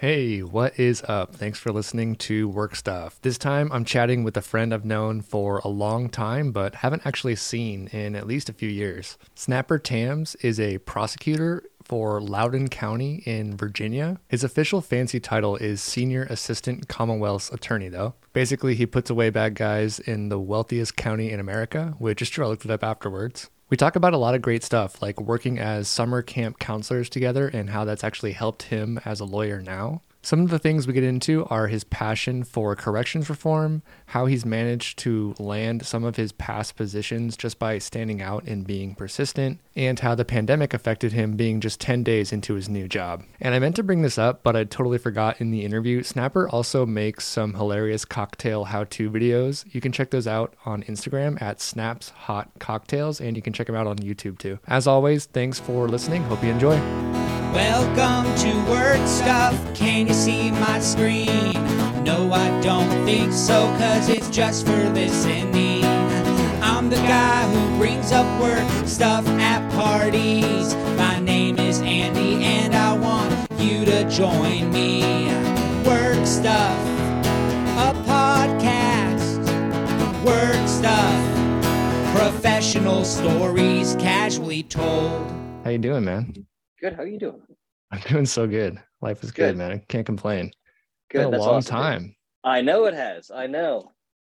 Hey, what is up? Thanks for listening to Work Stuff. This time I'm chatting with a friend I've known for a long time, but haven't actually seen in at least a few years. Snapper Tams is a prosecutor for Loudoun County in Virginia. His official fancy title is Senior Assistant Commonwealth's Attorney, though. Basically, he puts away bad guys in the wealthiest county in America, which is true. I looked it up afterwards. We talk about a lot of great stuff, like working as summer camp counselors together and how that's actually helped him as a lawyer now. Some of the things we get into are his passion for corrections reform, how he's managed to land some of his past positions just by standing out and being persistent, and how the pandemic affected him being just 10 days into his new job. And I meant to bring this up, but I totally forgot in the interview. Snapper also makes some hilarious cocktail how to videos. You can check those out on Instagram at Snapshot Cocktails, and you can check them out on YouTube too. As always, thanks for listening. Hope you enjoy. Welcome to Work Stuff. Can you see my screen? No, I don't think so, cause it's just for listening. I'm the guy who brings up work stuff at parties. My name is Andy, and I want you to join me. Work Stuff, a podcast. Work Stuff, professional stories casually told. How you doing, man? Good. How are you doing? I'm doing so good. Life is good, Good. man. I can't complain. Good. Been a That's long awesome, dude. time. I know it has. I know.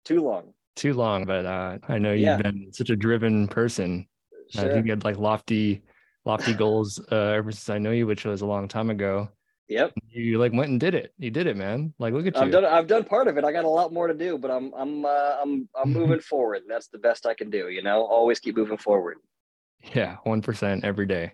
Too long. Too long, but uh, I know you've Yeah. been such a driven person. I Sure. think you had like lofty, lofty goals uh, ever since I know you, which was a long time ago. Yep. You like went and did it. You did it, man. Like, look at you. I've done. I've done part of it. I got a lot more to do, but I'm. I'm. Uh, I'm. I'm moving forward. That's the best I can do. You know, always keep moving forward. Yeah, one percent every day.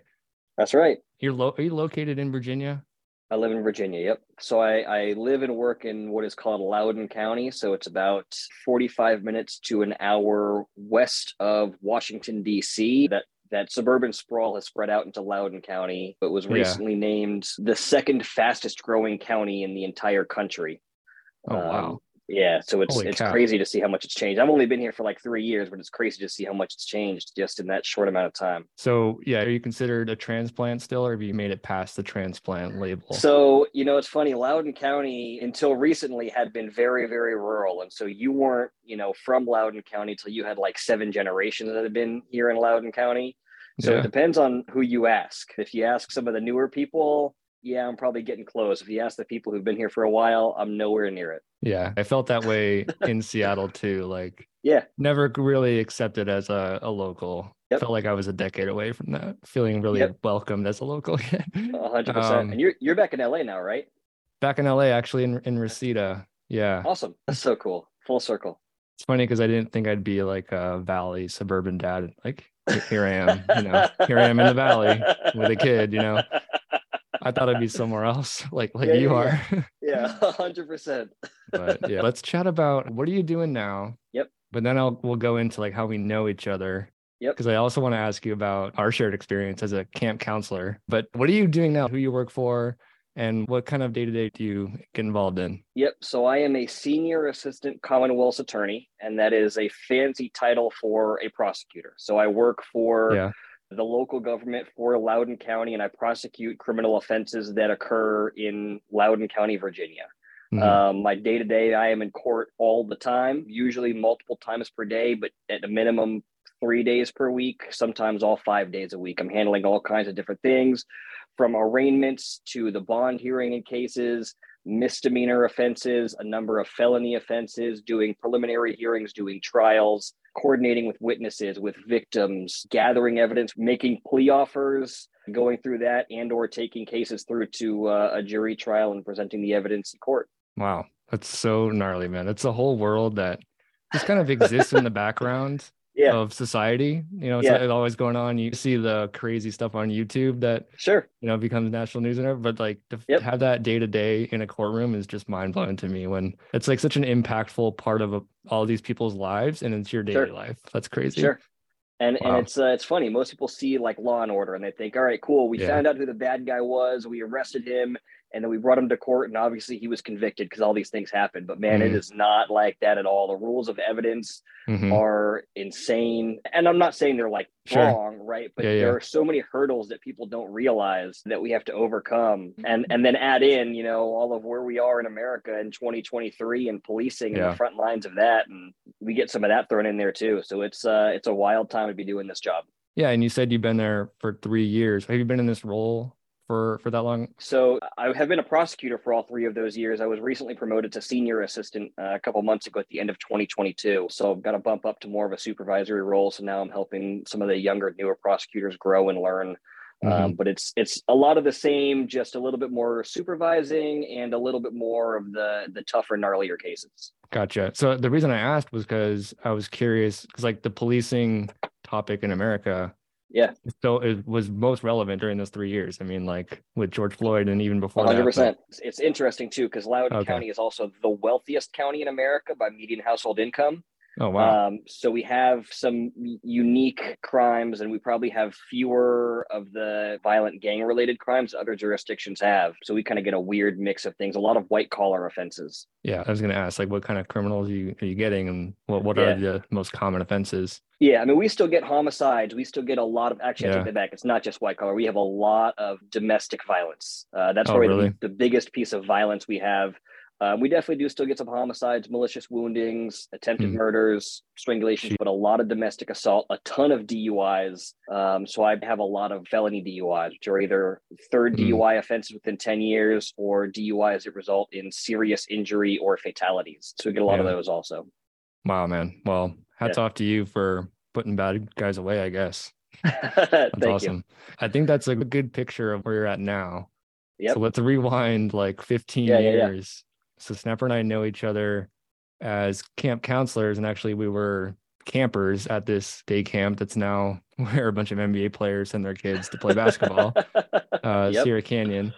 That's right. You're lo- are you located in Virginia? I live in Virginia. Yep. So I, I live and work in what is called Loudoun County. So it's about 45 minutes to an hour west of Washington, D.C. That that suburban sprawl has spread out into Loudoun County, but was Yeah. recently named the second fastest growing county in the entire country. Oh Um, wow. Yeah, so it's Holy it's cow. crazy to see how much it's changed. I've only been here for like three years, but it's crazy to see how much it's changed just in that short amount of time. So yeah, are you considered a transplant still, or have you made it past the transplant label? So, you know, it's funny, Loudoun County until recently had been very, very rural. And so you weren't, you know, from Loudoun County until you had like seven generations that had been here in Loudoun County. So Yeah. it depends on who you ask. If you ask some of the newer people, yeah, I'm probably getting close. If you ask the people who've been here for a while, I'm nowhere near it. Yeah, I felt that way in Seattle too. Like, Yeah. never really accepted as a, a local. Yep. Felt like I was a decade away from that, feeling really Yep. welcomed as a local hundred Um, percent. And you're you're back in LA now, right? Back in LA, actually in in Reseda. Yeah, Awesome. That's so cool. Full circle. it's funny because I didn't think I'd be like a valley suburban dad. Like here I am, you know, here I am in the valley with a kid. You know, I thought I'd be somewhere else, like like Yeah, you yeah, are. Yeah, a hundred percent. but yeah, let's chat about what are you doing now? Yep. But then I'll we'll go into like how we know each other. Yep. Because I also want to ask you about our shared experience as a camp counselor. But what are you doing now? Who you work for, and what kind of day to day do you get involved in? Yep. So I am a senior assistant Commonwealth's attorney, and that is a fancy title for a prosecutor. So I work for Yeah. The local government for Loudoun County, and I prosecute criminal offenses that occur in Loudoun County, Virginia. Mhm. Um, my day to day, I am in court all the time, usually multiple times per day, but at a minimum, three days per week, sometimes all five days a week. I'm handling all kinds of different things from arraignments to the bond hearing in cases, misdemeanor offenses, a number of felony offenses, doing preliminary hearings, doing trials, coordinating with witnesses, with victims, gathering evidence, making plea offers, going through that and or taking cases through to uh, a jury trial and presenting the evidence in court. Wow, that's so gnarly, man. It's a whole world that just kind of exists in the background Yeah, of society. You know, it's, Yeah. always going on. You see the crazy stuff on YouTube that sure. you know becomes national news and everything. But like to Yep. have that day to day in a courtroom is just mind blowing to me. When it's like such an impactful part of a, all these people's lives, and it's your daily Sure. life. That's crazy. Sure. And Wow. and it's uh, it's funny. Most people see like Law and Order and they think, all right, cool. We Yeah. found out who the bad guy was. We arrested him, and then we brought him to court and obviously he was convicted because all these things happen but man Mhm. it is not like that at all the rules of evidence Mhm. are insane and i'm not saying they're like Sure. wrong right but Yeah, yeah. there are so many hurdles that people don't realize that we have to overcome and and then add in you know all of where we are in america in 2023 and policing and the front lines of that and we get some of that thrown in there too so it's uh it's a wild time to be doing this job Yeah, and you said you've been there for three years. Have you been in this role for for that long? So I have been a prosecutor for all three of those years. I was recently promoted to senior assistant uh, a couple months ago at the end of 2022. So I've got to bump up to more of a supervisory role. So now I'm helping some of the younger, newer prosecutors grow and learn. Um, but it's it's a lot of the same, just a little bit more supervising and a little bit more of the the tougher, gnarlier cases. Gotcha. So the reason I asked was because I was curious because like the policing topic in America, Yeah. so it was most relevant during those three years. I mean, like with George Floyd and even before that. 100. but- It's interesting too because Loudoun Okay. County is also the wealthiest county in America by median household income. Oh wow. Um, so we have some unique crimes, and we probably have fewer of the violent gang-related crimes other jurisdictions have. So we kind of get a weird mix of things. A lot of white-collar offenses. yeah, I was gonna ask like what kind of criminals are you are you getting and what what Yeah. are the most common offenses? Yeah, I mean, we still get homicides. We still get a lot of. Actually, I Yeah. take that back. It's not just white collar. We have a lot of domestic violence. Uh, that's Oh, probably really? the, the biggest piece of violence we have. Uh, we definitely do still get some homicides, malicious woundings, attempted Hmm. murders, strangulations, but a lot of domestic assault, a ton of DUIs. Um, so I have a lot of felony DUIs, which are either third Hmm. DUI offenses within 10 years or DUIs that result in serious injury or fatalities. So we get a lot of those also. Wow, man. Well, hats off to you for putting bad guys away. I guess Thank that's you. awesome. I think that's a good picture of where you're at now. Yep. So let's rewind like 15 Yeah, yeah, yeah. years. So Snapper and I know each other as camp counselors, and actually we were campers at this day camp that's now where a bunch of NBA players send their kids to play basketball, uh, Yep. Sierra Canyon.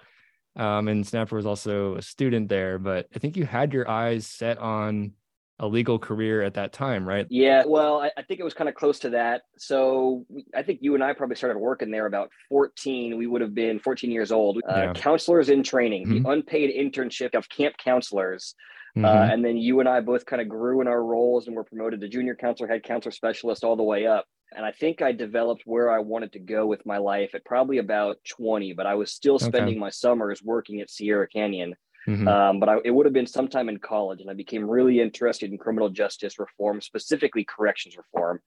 Um, and Snapper was also a student there, but I think you had your eyes set on a legal career at that time, right? Yeah, well, I, I think it was kind of close to that. So we, I think you and I probably started working there about 14. We would have been 14 years old. Uh, Yeah. Counselors in training, Mhm. the unpaid internship of camp counselors. Mhm. Uh, and then you and I both kind of grew in our roles and were promoted to junior counselor, head counselor specialist all the way up. And I think I developed where I wanted to go with my life at probably about 20, but I was still Okay. spending my summers working at Sierra Canyon. Mhm. Um, but I, it would have been sometime in college, and I became really interested in criminal justice reform, specifically corrections reform.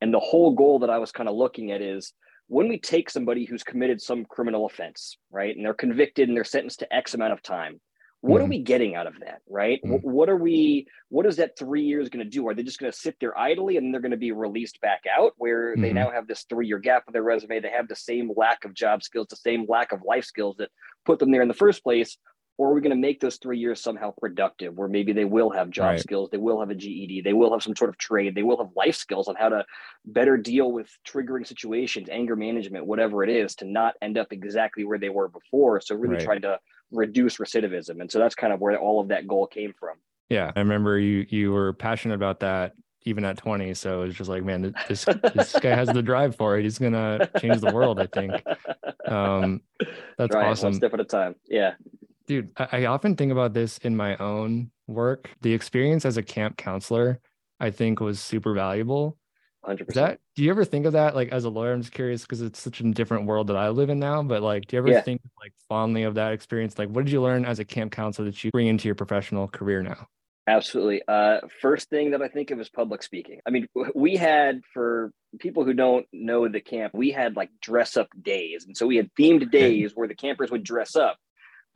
And the whole goal that I was kind of looking at is when we take somebody who's committed some criminal offense, right, and they're convicted and they're sentenced to X amount of time, what Mhm. are we getting out of that, right? Mhm. What are we? What is that three years going to do? Are they just going to sit there idly and they're going to be released back out, where they Mhm. now have this three-year gap on their resume? They have the same lack of job skills, the same lack of life skills that put them there in the first place or are we going to make those three years somehow productive where maybe they will have job Right. skills they will have a ged they will have some sort of trade they will have life skills on how to better deal with triggering situations anger management whatever it is to not end up exactly where they were before so really Right. trying to reduce recidivism and so that's kind of where all of that goal came from Yeah, I remember you you were passionate about that even at 20. So it's just like, man, this this guy has the drive for it. He's gonna change the world. I think. Um, that's awesome, one step at a time yeah dude. I, I often think about this in my own work. The experience as a camp counselor, I think, was super valuable. 100% Is that? Do you ever think of that like as a lawyer? I'm just curious because it's such a different world that I live in now. But like, do you ever Yeah. think like fondly of that experience? Like, what did you learn as a camp counselor that you bring into your professional career now? Absolutely. Uh, first thing that I think of is public speaking. I mean, we had for people who don't know the camp, we had like dress up days, and so we had themed days where the campers would dress up.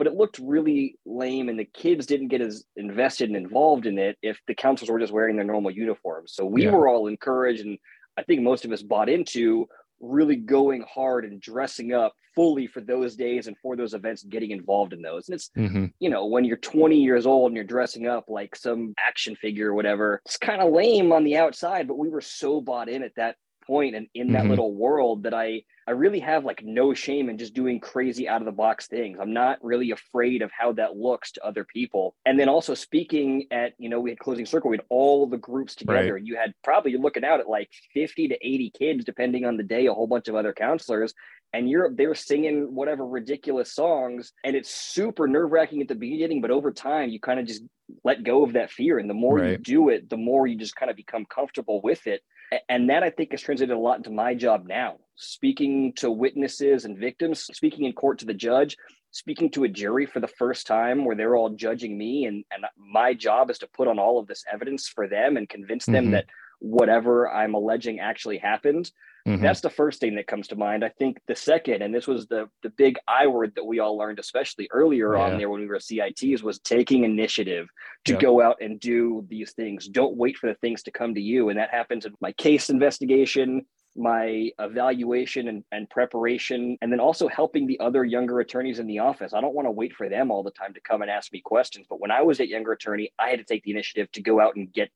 But it looked really lame, and the kids didn't get as invested and involved in it if the counselors were just wearing their normal uniforms. So we Yeah. were all encouraged, and I think most of us bought into really going hard and dressing up fully for those days and for those events, and getting involved in those. And it's hmm you know, when you're 20 years old and you're dressing up like some action figure or whatever, it's kind of lame on the outside, but we were so bought in at that point and in that Mhm. little world that I I really have like no shame in just doing crazy out of the box things. I'm not really afraid of how that looks to other people. And then also speaking at, you know, we had closing circle, we had all the groups together. Right. You had probably you're looking out at like 50 to 80 kids, depending on the day, a whole bunch of other counselors. And you're they're singing whatever ridiculous songs. And it's super nerve-wracking at the beginning, but over time you kind of just let go of that fear. And the more you do it, the more you just kind of become comfortable with it. And that I think has translated a lot into my job now, speaking to witnesses and victims, speaking in court to the judge, speaking to a jury for the first time where they're all judging me. And, and my job is to put on all of this evidence for them and convince them Mhm. that whatever I'm alleging actually happened. Mhm. That's the first thing that comes to mind. I think the second, and this was the the big I word that we all learned, especially earlier Yeah. on there when we were CITs, was taking initiative to Yep. go out and do these things. Don't wait for the things to come to you. And that happens in my case investigation, my evaluation and, and preparation, and then also helping the other younger attorneys in the office. I don't want to wait for them all the time to come and ask me questions. But when I was a younger attorney, I had to take the initiative to go out and get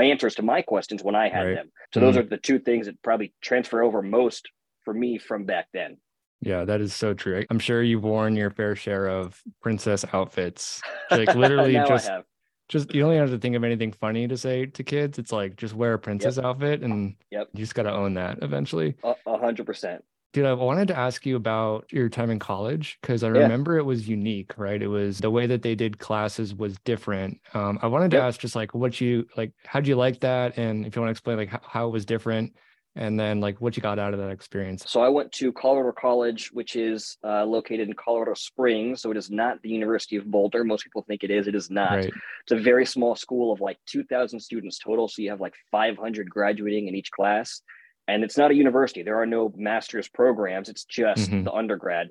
answers to my questions when I had Right. them. So those Mhm. are the two things that probably transfer over most for me from back then. Yeah, that is so true. I'm sure you've worn your fair share of princess outfits. Like literally just just you don't have to think of anything funny to say to kids. It's like just wear a princess outfit and Yep. you just gotta own that eventually. A hundred percent. Dude, I wanted to ask you about your time in college because I Yeah. remember it was unique, right? It was the way that they did classes was different. Um, I wanted to Yep. ask just like what you like, how'd you like that? And if you want to explain like how, how it was different and then like what you got out of that experience. So I went to Colorado College, which is uh, located in Colorado Springs. So it is not the University of Boulder. Most people think it is. It is not. Right. It's a very small school of like 2,000 students total. So you have like 500 graduating in each class. And it's not a university. There are no master's programs. It's just Mhm. the undergrad.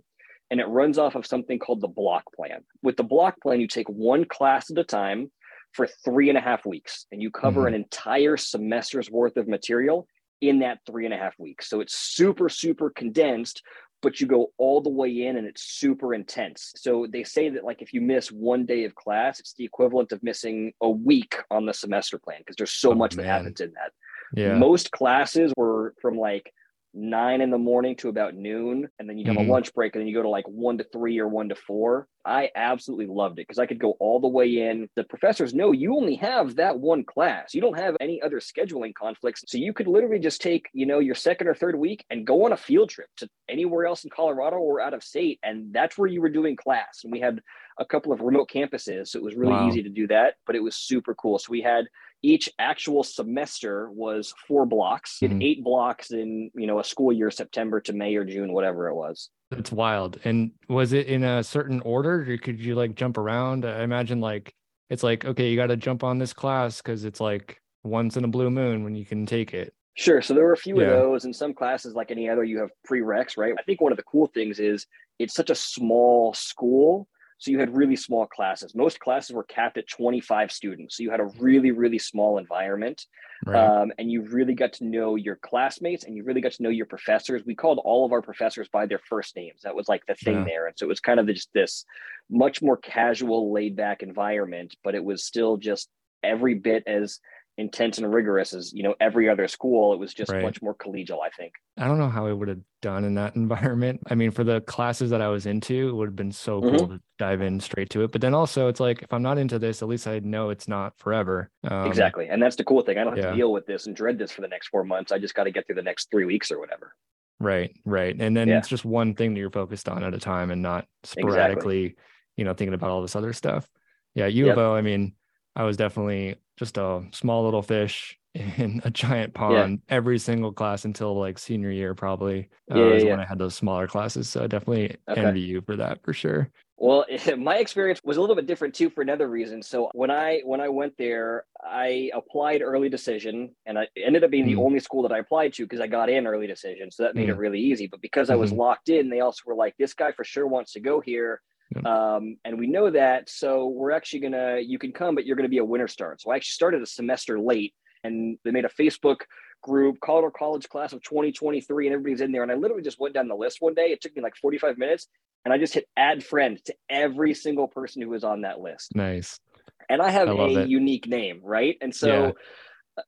And it runs off of something called the block plan. With the block plan, you take one class at a time for three and a half weeks, and you cover Mhm. an entire semester's worth of material in that three and a half weeks. So it's super, super condensed, but you go all the way in and it's super intense. So they say that like if you miss one day of class, it's the equivalent of missing a week on the semester plan because there's so Oh, much that happens in that. Yeah. Most classes were from like nine in the morning to about noon, and then you have Mhm. a lunch break, and then you go to like one to three or one to four. I absolutely loved it because I could go all the way in. The professors know you only have that one class. You don't have any other scheduling conflicts. So you could literally just take, you know, your second or third week and go on a field trip to anywhere else in Colorado or out of state. And that's where you were doing class. And we had a couple of remote campuses. So it was really Wow. easy to do that, but it was super cool. So we had each actual semester was four blocks Mhm. eight blocks in you know a school year september to may or june whatever it was That's wild. And was it in a certain order or could you like jump around? I imagine like it's like, okay, you got to jump on this class because it's like once in a blue moon when you can take it. sure so there were a few Yeah. of those in some classes like any other you have prereqs right i think one of the cool things is it's such a small school so you had really small classes most classes were capped at 25 students so you had a really really small environment Right. um, and you really got to know your classmates and you really got to know your professors. We called all of our professors by their first names. That was like the thing Yeah. there. And so it was kind of just this much more casual, laid back environment, but it was still just every bit as intense and rigorous as, you know, every other school. It was just Right. much more collegial, I think. I don't know how I would have done in that environment. I mean, for the classes that I was into, it would have been so cool Mm-hmm. to dive in straight to it. But then also, it's like if I'm not into this, at least I know it's not forever. Um, exactly. And that's the cool thing. I don't have yeah. to deal with this and dread this for the next four months. I just got to get through the next three weeks or whatever. Right. Right. And then Yeah. it's just one thing that you're focused on at a time and not sporadically, you know, thinking about all this other stuff. Yeah. U Yep. of O, I mean, I was definitely just a small little fish in a giant pond every single class until like senior year, probably. Uh, Yeah, yeah, is yeah. when I had those smaller classes. So I definitely Okay. envy you for that for sure. Well, my experience was a little bit different too for another reason. So when I when I went there, I applied early decision, and I ended up being Mm. the only school that I applied to because I got in early decision. So that made it Mm. really easy. But because I was Mhm. locked in, they also were like, "This guy for sure wants to go here." Um, and we know that, so we're actually gonna. You can come, but you're gonna be a winter start. So I actually started a semester late, and they made a Facebook group, Colorado College class of 2023, and everybody's in there. And I literally just went down the list one day. It took me like 45 minutes, and I just hit add friend to every single person who was on that list. Nice. And I have I a it. unique name, right? And so Yeah.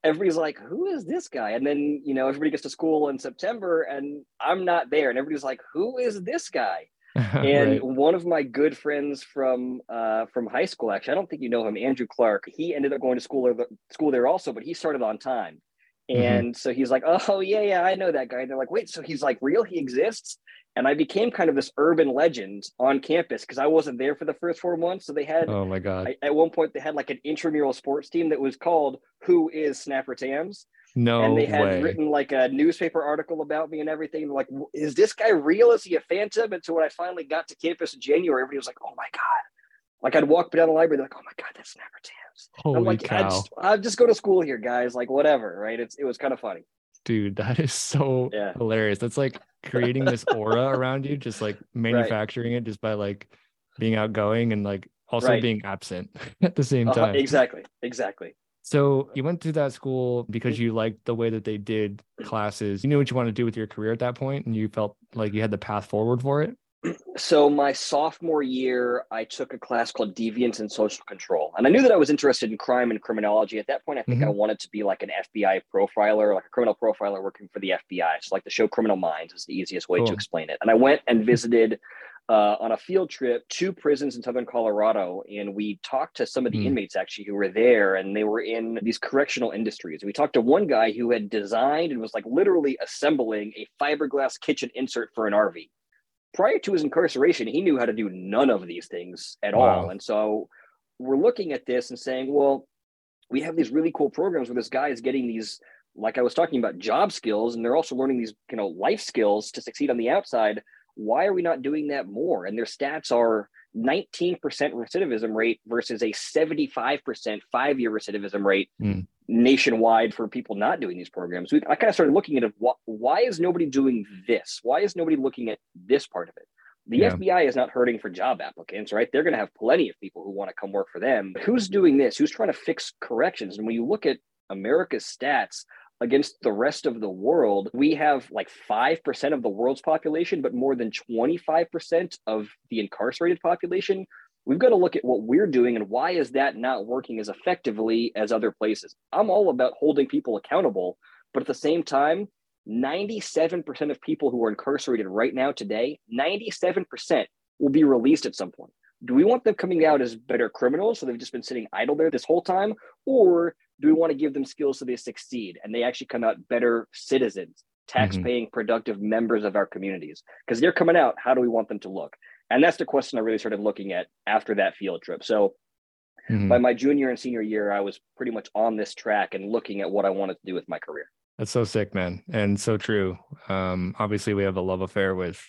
everybody's like, who is this guy? And then, you know, everybody gets to school in September and I'm not there. And everybody's like, who is this guy? and right. one of my good friends from uh, from high school, actually, I don't think you know him, Andrew Clark. He ended up going to school there, school there also, but he started on time. Mm-hmm. And mm-hmm. so he's like, oh yeah, yeah, I know that guy. And they're like, wait, so he's like real? He exists? And I became kind of this urban legend on campus because I wasn't there for the first four months. So they had, oh my god, I, at one point they had like an intramural sports team that was called "Who is Snapper Tams." No, and they had way. written like a newspaper article about me and everything. Like, is this guy real? Is he a phantom? And so when I finally got to campus in January, everybody was like, "Oh my god!" Like I'd walk down the library, they're like, "Oh my god, that's Snapper Tams." Holy I'm like, cow! I just, I just go to school here, guys. Like, whatever, right? It's it was kind of funny. Dude, that is so yeah. hilarious. That's like creating this aura around you, just like manufacturing right. it just by like being outgoing and like also right. being absent at the same uh-huh. time. Exactly. Exactly. So you went to that school because you liked the way that they did classes. You knew what you wanted to do with your career at that point, and you felt like you had the path forward for it. So my sophomore year, I took a class called Deviance and Social Control, and I knew that I was interested in crime and criminology. At that point, I think mm-hmm. I wanted to be like an FBI profiler, like a criminal profiler working for the FBI. So like the show Criminal Minds is the easiest way cool. to explain it. And I went and visited uh, on a field trip to prisons in southern Colorado, and we talked to some of the mm. inmates actually who were there, and they were in these correctional industries. We talked to one guy who had designed and was like literally assembling a fiberglass kitchen insert for an RV. Prior to his incarceration, he knew how to do none of these things at wow. all, and so we're looking at this and saying, well, we have these really cool programs where this guy is getting these like I was talking about job skills, and they're also learning these, you know, life skills to succeed on the outside why are we not doing that more? And their stats are 19% recidivism rate versus a 75% five year recidivism rate mm. nationwide for people not doing these programs. We, I kind of started looking at it, why, why is nobody doing this? Why is nobody looking at this part of it? The yeah. FBI is not hurting for job applicants, right? They're going to have plenty of people who want to come work for them. Who's doing this? Who's trying to fix corrections? And when you look at America's stats, against the rest of the world, we have like 5% of the world's population, but more than 25% of the incarcerated population. We've got to look at what we're doing and why is that not working as effectively as other places. I'm all about holding people accountable, but at the same time, 97% of people who are incarcerated right now today, 97% will be released at some point. Do we want them coming out as better criminals so they've just been sitting idle there this whole time? Or do we want to give them skills so they succeed and they actually come out better citizens, tax-paying, mm-hmm. productive members of our communities? Because they're coming out, how do we want them to look? And that's the question I really started looking at after that field trip. So mm-hmm. by my junior and senior year, I was pretty much on this track and looking at what I wanted to do with my career. That's so sick, man, and so true. Um, obviously, we have a love affair with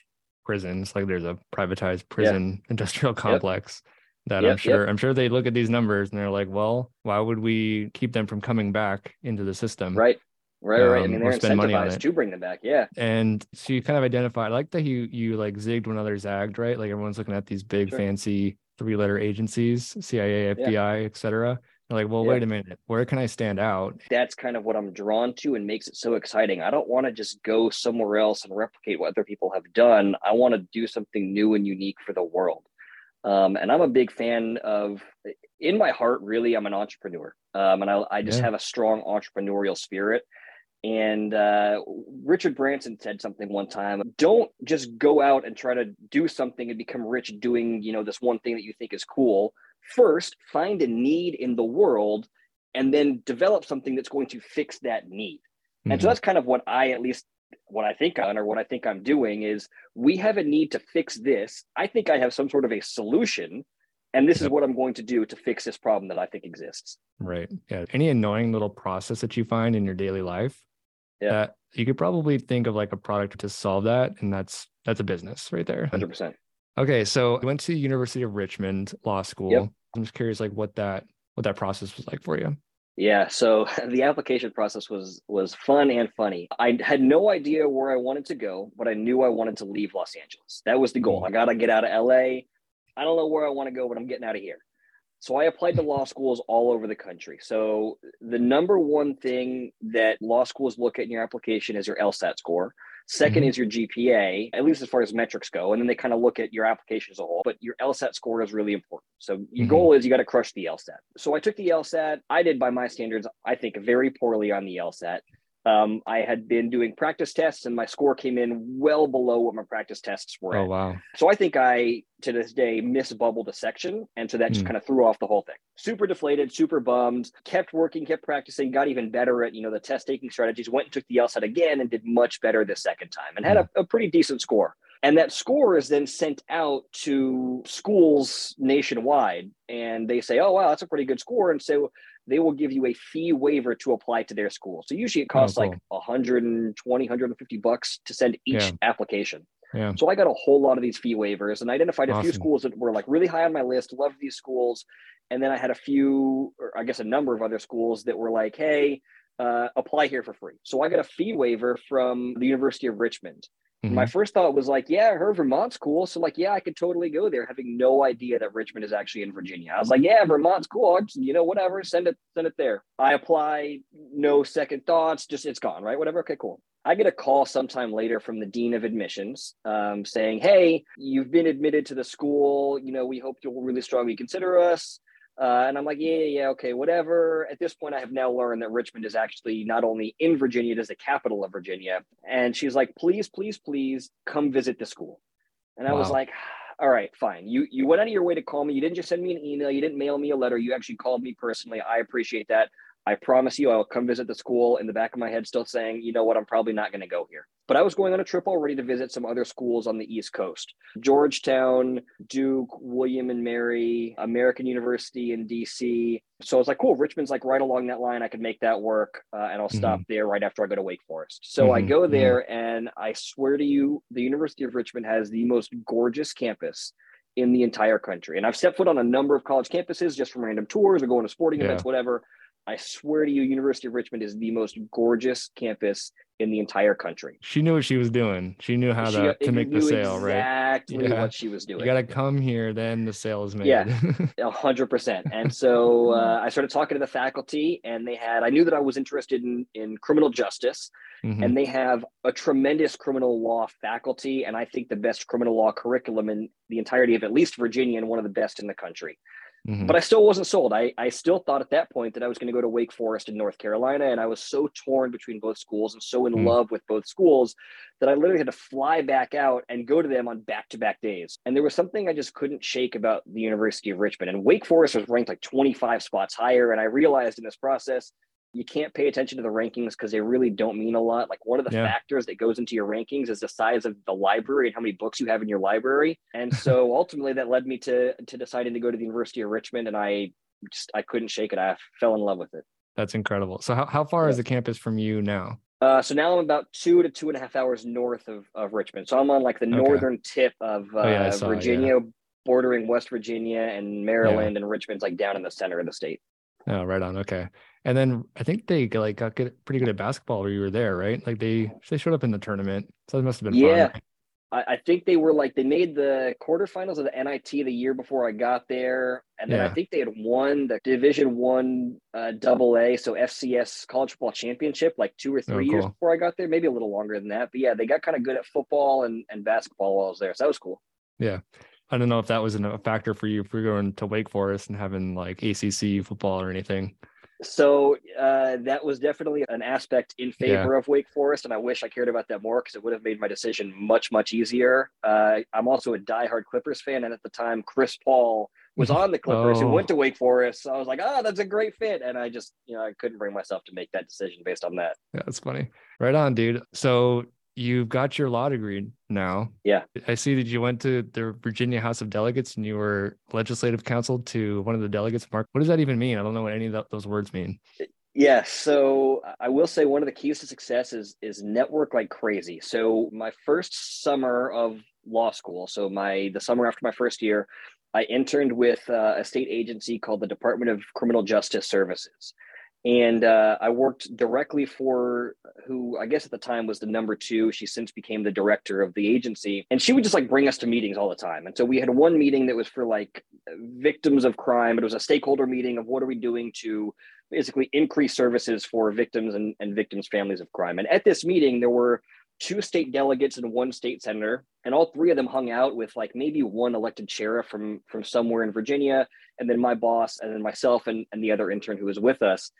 prisons. Like, there's a privatized prison yeah. industrial complex. Yep that yep, I'm sure yep. I'm sure they look at these numbers and they're like, well, why would we keep them from coming back into the system? Right. Right, um, right. I um, mean, they're incentivized to bring them back. Yeah. And so you kind of identify, I like that you you like zigged when others zagged, right? Like everyone's looking at these big sure. fancy three letter agencies, CIA, FBI, yeah. Etc. like, well, yeah. wait a minute, where can I stand out? That's kind of what I'm drawn to and makes it so exciting. I don't want to just go somewhere else and replicate what other people have done. I want to do something new and unique for the world. Um, and I'm a big fan of, in my heart, really, I'm an entrepreneur. Um, and I, I just yeah. have a strong entrepreneurial spirit. And uh, Richard Branson said something one time: "Don't just go out and try to do something and become rich doing, you know, this one thing that you think is cool. First, find a need in the world, and then develop something that's going to fix that need." Mm-hmm. And so mm-hmm. that's kind of what I at least what I think on or what I think I'm doing is we have a need to fix this. I think I have some sort of a solution. And this is what I'm going to do to fix this problem that I think exists. Right. Yeah. Any annoying little process that you find in your daily life yeah. that you could probably think of like a product to solve that. And that's that's a business right there. 100%. Okay. So I went to University of Richmond Law School. Yep. I'm just curious like what that what that process was like for you. Yeah, so the application process was was fun and funny. I had no idea where I wanted to go, but I knew I wanted to leave Los Angeles. That was the goal. Mm. I got to get out of LA. I don't know where I want to go, but I'm getting out of here. So I applied to law schools all over the country. So the number one thing that law schools look at in your application is your LSAT score. 2nd Mhm. is your GPA, at least as far as metrics go. And then they kind of look at your application as a whole. But your LSAT score is really important. So your Mhm. goal is you got to crush the LSAT. So I took the LSAT. I did by my standards, I think very poorly on the LSAT. Um, I had been doing practice tests and my score came in well below what my practice tests were. Oh at. wow. So I think I, to this day, misbubbled a section. And so that just Hmm. kind of threw off the whole thing. Super deflated, super bummed, kept working, kept practicing, got even better at, you know, the test taking strategies, went and took the LSAT again and did much better the second time and had a, a pretty decent score. And that score is then sent out to schools nationwide. And they say, oh, wow, that's a pretty good score. And so they will give you a fee waiver to apply to their school. So usually it costs cool. like 120, 150 bucks to send each Yeah. application. Yeah. So I got a whole lot of these fee waivers and I identified a few schools that were like really high on my list, loved these schools. And then I had a few, or I guess a number of other schools that were like, hey, uh, apply here for free. So I got a fee waiver from the University of Richmond. My Mhm. first thought was like, yeah, I heard Vermont's cool. So like, yeah, I could totally go there, having no idea that Richmond is actually in Virginia. I was like, yeah, Vermont's cool. Just, you know, whatever, send it, send it there. I apply, no second thoughts, just it's gone, right? Whatever. Okay, cool. I get a call sometime later from the dean of admissions um, saying, hey, you've been admitted to the school. You know, we hope you'll really strongly consider us. Uh, and I'm like, yeah, yeah, yeah, okay, whatever. At this point, I have now learned that Richmond is actually not only in Virginia, it is the capital of Virginia. And she's like, please, please, please come visit the school. And I was like, all right, fine. You you went out of your way to call me. You didn't just send me an email. You didn't mail me a letter. You actually called me personally. I appreciate that. I promise you, I'll come visit the school. In the back of my head, still saying, you know what, I'm probably not going to go here. But I was going on a trip already to visit some other schools on the East Coast Georgetown, Duke, William and Mary, American University in DC. So I was like, cool, Richmond's like right along that line. I could make that work. Uh, and I'll stop there right after I go to Wake Forest. So I Mhm, go mhm. there, and I swear to you, the University of Richmond has the most gorgeous campus in the entire country. And I've stepped foot on a number of college campuses just from random tours or going to sporting Yeah. events, whatever. I swear to you, University of Richmond is the most gorgeous campus in the entire country. She knew what she was doing. She knew how She- to, to make the sale, right? Exactly Yeah. what she was doing. You got to come here, then the sale is made. Yeah. A hundred percent. And so uh, I started talking to the faculty, and they had. I knew that I was interested in in criminal justice, Mhm. and they have a tremendous criminal law faculty, and I think the best criminal law curriculum in the entirety of at least Virginia, and one of the best in the country. Mhm. But I still wasn't sold. I, I still thought at that point that I was going to go to Wake Forest in North Carolina. And I was so torn between both schools and so in Mm. love with both schools that I literally had to fly back out and go to them on back to back days. And there was something I just couldn't shake about the University of Richmond. And Wake Forest was ranked like 25 spots higher. And I realized in this process, you can't pay attention to the rankings because they really don't mean a lot. Like one of the Yeah. factors that goes into your rankings is the size of the library and how many books you have in your library. And so ultimately that led me to to deciding to go to the University of Richmond and I just I couldn't shake it. I fell in love with it. That's incredible. So how, how far is the campus from you now? Uh, so now I'm about two to two and a half hours north of, of Richmond. So I'm on like the Okay. northern tip of uh, Oh, yeah, I saw, yeah. Virginia, bordering West Virginia and Maryland, and Richmond's like down in the center of the state. Oh, right on. Okay. And then I think they like got good, pretty good at basketball where you were there, right? Like they they showed up in the tournament. So it must have been Yeah. fun. I, I think they were like they made the quarterfinals of the NIT the year before I got there, and then I think they had won the Division One uh, Double A, so FCS College Football Championship, like two or three years Oh, before I got there, maybe a little longer than that. But yeah, they got kind of good at football and, and basketball while I was there, so that was cool. I don't know if that was a factor for you if were going to Wake Forest and having like ACC football or anything. So uh, that was definitely an aspect in favor of Wake Forest, and I wish I cared about that more because it would have made my decision much much easier. Uh, I'm also a diehard Clippers fan, and at the time, Chris Paul was on the Clippers who Oh. went to Wake Forest. So I was like, oh, that's a great fit, and I just you know I couldn't bring myself to make that decision based on that. Yeah, that's funny. Right on, dude. So you've got your law degree now. Yeah. I see that you went to the Virginia House of Delegates and you were legislative counsel to one of the delegates. Mark, what does that even mean? I don't know what any of those words mean. Yeah, so I will say one of the keys to success is is network like crazy. So my first summer of law school, so my the summer after my first year, I interned with uh, a state agency called the Department of Criminal Justice Services, and uh, I worked directly for who I guess at the time was the number two. She since became the director of the agency, and she would just like bring us to meetings all the time. And so we had one meeting that was for like victims of crime. It was a stakeholder meeting of what are we doing to basically increase services for victims and, and victims' families of crime. And at this meeting, there were two state delegates and one state senator, and all three of them hung out with like maybe one elected sheriff from from somewhere in Virginia, and then my boss, and then myself and, and the other intern who was with us.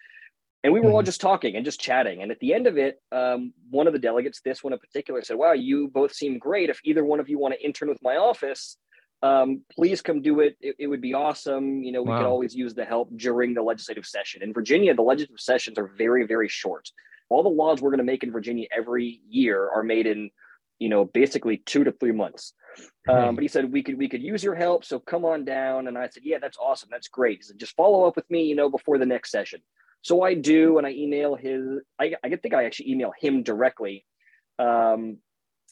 And we were all Mhm. just talking and just chatting. And at the end of it, um, one of the delegates, this one in particular, said, Wow, you both seem great. If either one of you want to intern with my office, um, please come do it. it. It would be awesome. You know, we could always use the help during the legislative session. In Virginia, the legislative sessions are very, very short. All the laws we're going to make in Virginia every year are made in, you know, basically two to three months. Um, but he said we could we could use your help, so come on down. And I said, yeah, that's awesome, that's great. He said, just follow up with me, you know, before the next session. So I do, and I email his. I I think I actually email him directly, um,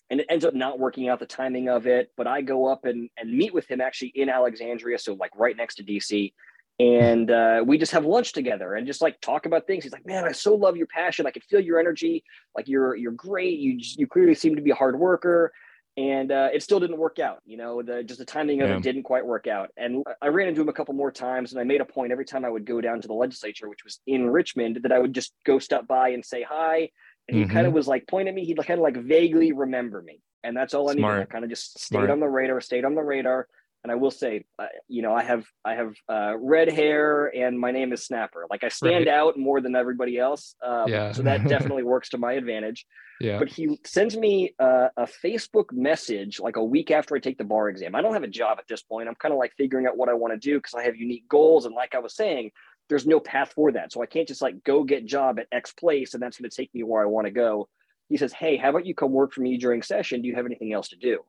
and it ends up not working out the timing of it. But I go up and and meet with him actually in Alexandria, so like right next to DC. And uh, we just have lunch together and just like talk about things. He's like, "Man, I so love your passion. I can feel your energy. Like you're you're great. You just- you clearly seem to be a hard worker." and uh, it still didn't work out. You know, the just the timing of Yeah. it didn't quite work out. And I ran into him a couple more times, and I made a point every time I would go down to the legislature, which was in Richmond, that I would just go stop by and say hi. And he Mhm. kind of was like pointing at me. He'd kind of like vaguely remember me, and that's all I needed. I kind of just Smart. stayed on the radar, stayed on the radar. And I will say, uh, you know, I have I have uh, red hair, and my name is Snapper. Like I stand Right. out more than everybody else. Um, Yeah. So that definitely works to my advantage Yeah. but he sends me uh, a Facebook message like a week after I take the bar exam. I don't have a job at this point. I'm kind of like figuring out what I want to do because I have unique goals. And like I was saying, there's no path for that. So I can't just like go get job at X place and that's going to take me where I want to go. He says, Hey, how about you come work for me during session? Do you have anything else to do?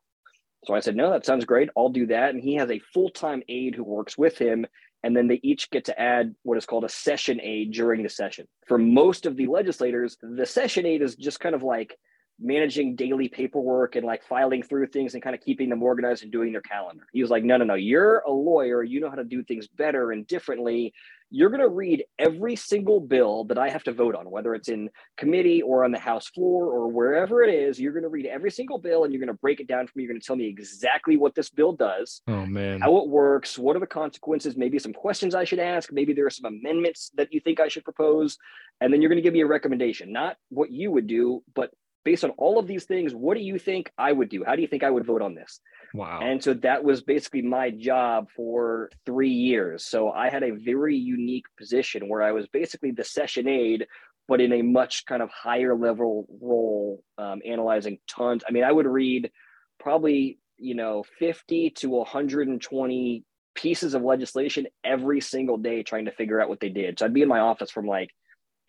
So I said, No, that sounds great. I'll do that. And he has a full time aide who works with him. And then they each get to add what is called a session aide during the session. For most of the legislators, the session aide is just kind of like managing daily paperwork and like filing through things and kind of keeping them organized and doing their calendar. He was like, no, no, no, you're a lawyer. You know how to do things better and differently. You're going to read every single bill that I have to vote on, whether it's in committee or on the House floor or wherever it is. You're going to read every single bill and you're going to break it down for me. You're going to tell me exactly what this bill does oh man. how it works, what are the consequences, maybe some questions I should ask, maybe there are some amendments that you think I should propose, and then you're going to give me a recommendation, not what you would do, but based on all of these things, what do you think I would do? How do you think I would vote on this? Wow. And so that was basically my job for three years. So I had a very unique position where I was basically the session aide, but in a much kind of higher level role, um, analyzing tons. I mean, I would read probably, you know, 50 to 120 pieces of legislation every single day trying to figure out what they did. So I'd be in my office from like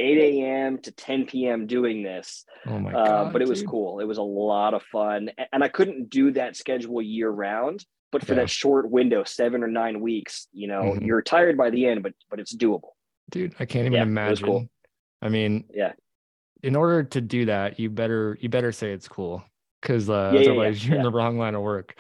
8 a.m. to 10 p.m. doing this. oh my Uh, but it was dude. cool. It was a lot of fun, and I couldn't do that schedule year round. But for Yeah. that short window, seven or nine weeks, you know, Mhm. you're tired by the end, but but it's doable. Dude, I can't even Yeah, imagine. cool. I mean, Yeah. in order to do that, you better you better say it's cool because uh, yeah, otherwise you're in the wrong line of work.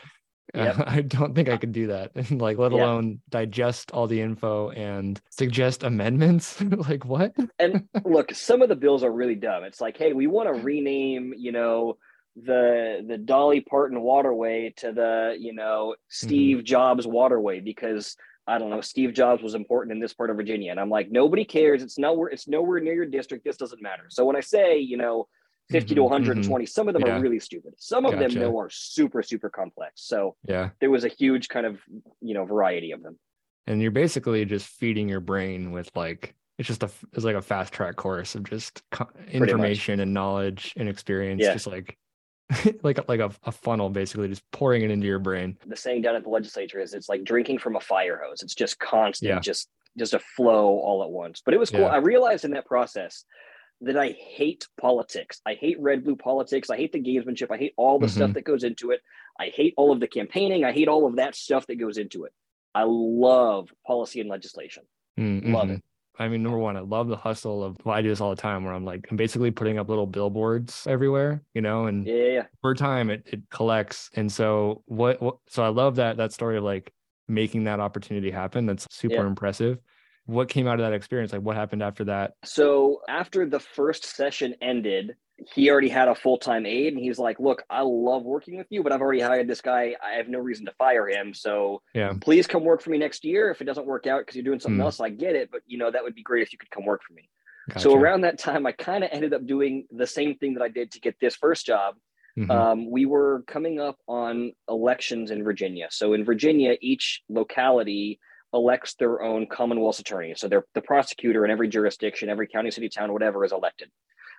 Yep. I don't think I could do that. And like, let Yeah. alone digest all the info and suggest amendments. like, what? And look, some of the bills are really dumb. It's like, hey, we want to rename, you know, the the Dolly Parton waterway to the, you know, mm-hmm. Steve Jobs waterway because I don't know, Steve Jobs was important in this part of Virginia. And I'm like, nobody cares. It's nowhere, it's nowhere near your district. This doesn't matter. So when I say, you know, 50 to Mhm, 120, some of them Yeah. are really stupid. Some of Gotcha. them though are super, super complex. So Yeah. there was a huge kind of, you know, variety of them. And you're basically just feeding your brain with like it's just a it's like a fast track course of just co- information and knowledge and experience, Yeah. just like like a- like a, a funnel, basically just pouring it into your brain. the saying down at the legislature is it's like drinking from a fire hose. It's just constant, Yeah. just just a flow all at once. But it was cool. Yeah. I realized in that process that I hate politics. I hate red blue politics. I hate the gamesmanship. I hate all the stuff Mhm. that goes into it. I hate all of the campaigning. I hate all of that stuff that goes into it. I love policy and legislation. Mm, Love it. I mean, number one, I love the hustle of well, I do this all the time where I'm like, I'm basically putting up little billboards everywhere, you know, and yeah. over time it, it collects. And so what, what so I love that that story of like making that opportunity happen. That's super Yeah. impressive. What came out of that experience? Like what happened after that? So after the first session ended, he already had a full time aide, and he's like, "Look, I love working with you, but I've already hired this guy. I have no reason to fire him. So Yeah. please come work for me next year. If it doesn't work out because you're doing something Mm. else, I get it. But you know that would be great if you could come work for me." Gotcha. So around that time, I kind of ended up doing the same thing that I did to get this first job. Mhm. Um, we were coming up on elections in Virginia. So in Virginia, each locality elects their own Commonwealth attorney. So they're the prosecutor in every jurisdiction, every county, city, town, whatever is elected.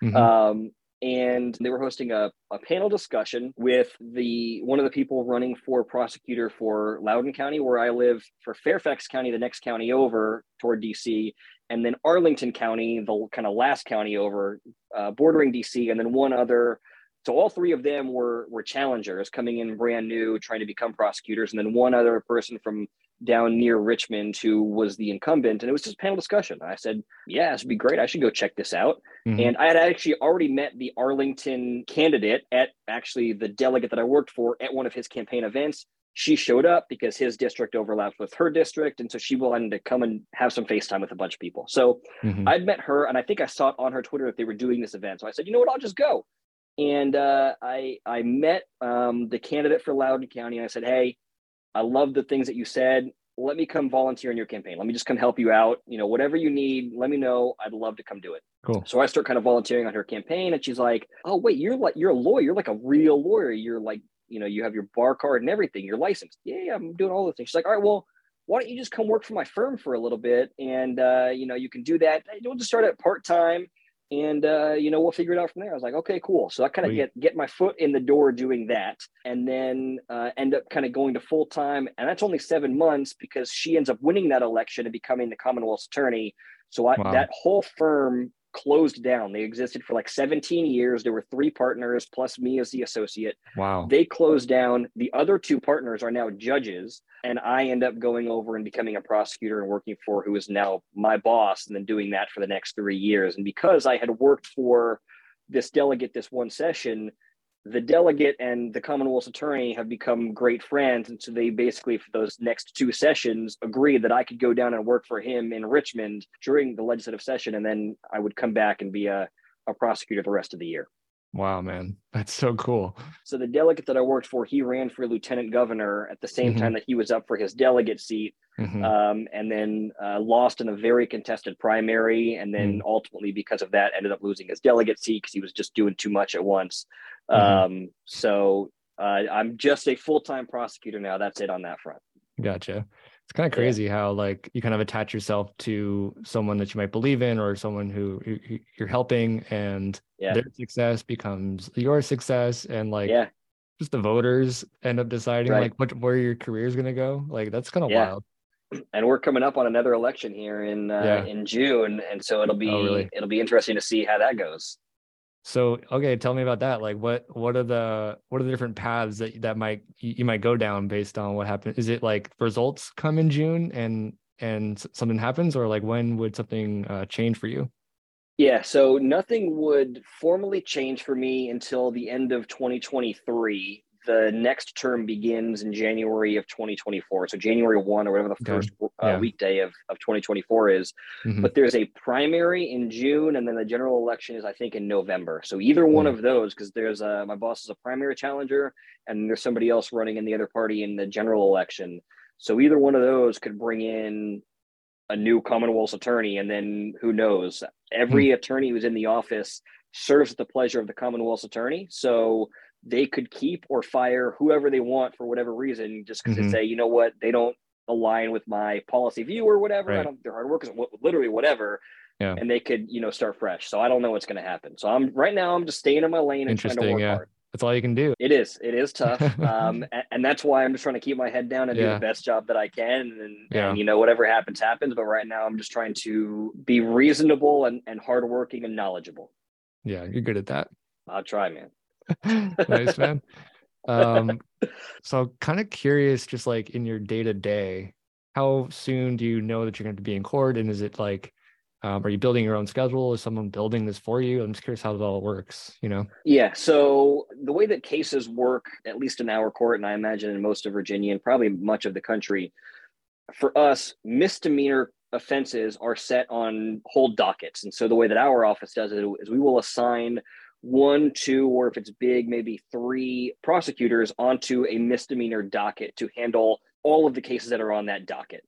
Mhm. Um, and they were hosting a, a panel discussion with the one of the people running for prosecutor for Loudoun County, where I live, for Fairfax County, the next county over toward DC, and then Arlington County, the kind of last county over, uh, bordering DC, and then one other. So all three of them were were challengers coming in brand new, trying to become prosecutors, and then one other person from down near Richmond who was the incumbent, and it was just panel discussion. I said, "Yeah, this would be great. I should go check this out." Mhm. And I had actually already met the Arlington candidate at actually the delegate that I worked for at one of his campaign events. She showed up because his district overlapped with her district. And so she wanted to come and have some FaceTime with a bunch of people. So Mhm. I'd met her and I think I saw it on her Twitter that they were doing this event. So I said, you know what, I'll just go. And uh, I I met um, the candidate for Loudoun County and I said, hey, I love the things that you said. Let me come volunteer in your campaign. Let me just come help you out. You know, whatever you need, let me know. I'd love to come do it. Cool. So I start kind of volunteering on her campaign, and she's like, "Oh, wait, you're like you're a lawyer. You're like a real lawyer. You're like, you know, you have your bar card and everything. You're licensed. Yeah, yeah, I'm doing all those things." She's like, "All right, well, why don't you just come work for my firm for a little bit, and uh, you know, you can do that. We'll just start at part time, and uh, you know, we'll figure it out from there." I was like, "Okay, cool." So I kind of get get my foot in the door doing that, and then uh, end up kind of going to full time, and that's only seven months because she ends up winning that election and becoming the Commonwealth's attorney. So I, Wow. that whole firm closed down. They existed for like 17 years. There were three partners plus me as the associate. wow. They closed down. The other two partners are now judges. And I end up going over and becoming a prosecutor and working for who is now my boss and then doing that for the next three years. And because I had worked for this delegate this one session, the delegate and the Commonwealth's attorney have become great friends. And so they basically, for those next two sessions, agreed that I could go down and work for him in Richmond during the legislative session. And then I would come back and be a, a prosecutor the rest of the year. Wow, man. That's so cool. So the delegate that I worked for, he ran for lieutenant governor at the same Mhm. time that he was up for his delegate seat, Mhm. um, and then uh, lost in a very contested primary, and then ultimately because of that ended up losing his delegate seat because he was just doing too much at once. Mhm. Um, so uh, I'm just a full time prosecutor now. That's it on that front. Gotcha. It's kind of Yeah. crazy how like you kind of attach yourself to someone that you might believe in or someone who who- you're helping and Yeah. their success becomes your success and like yeah, just the voters end up deciding Right. like what where your career is going to go. Like that's kind of Yeah. wild. And we're coming up on another election here in uh, Yeah. in June, and so it'll be Oh, really? it'll be interesting to see how that goes. So, okay, tell me about that. Like what what are the what are the different paths that that might you might go down based on what happened? Is it like results come in June and and something happens or like when would something uh, change for you? Yeah, so nothing would formally change for me until the end of 2023. The next term begins in January of 2024. So January 1 or whatever the Okay. first uh, Yeah. weekday of, of 2024 is. Mhm. But there's a primary in June and then the general election is I think in November. So either one Mm. of those because there's a my boss is a primary challenger and there's somebody else running in the other party in the general election. So either one of those could bring in a new Commonwealth's attorney, and then who knows? Every attorney who's in the office serves at the pleasure of the Commonwealth's attorney. So they could keep or fire whoever they want for whatever reason, just because Mhm. they say, you know what, they don't align with my policy view or whatever. I don't, they're hard workers, wh- literally whatever. Yeah. And they could, you know, start fresh. So I don't know what's going to happen. So I'm right now. I'm just staying in my lane and trying to work yeah. hard. That's all you can do. It is. It is tough. Um, and, and that's why I'm just trying to keep my head down and do the best job that I can. And, Yeah. and, you know, whatever happens, happens. But right now, I'm just trying to be reasonable and, and hardworking and knowledgeable. Yeah, you're good at that. I'll try, man. nice man um so kind of curious just like in your day to day how soon do you know that you're going to be in court and is it like um, are you building your own schedule is someone building this for you i'm just curious how it all works you know Yeah. So the way that cases work, at least in our court, and I imagine in most of Virginia and probably much of the country, for us, misdemeanor offenses are set on whole dockets. And so the way that our office does it is we will assign one, two, or if it's big, maybe three prosecutors onto a misdemeanor docket to handle all of the cases that are on that docket.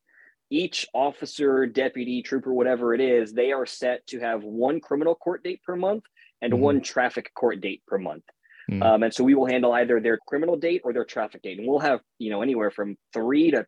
each officer, deputy, trooper, whatever it is, they are set to have one criminal court date per month and Mhm. one traffic court date per month. Mm. Um, and so we will handle either their criminal date or their traffic date. And we'll have, you know, anywhere from three to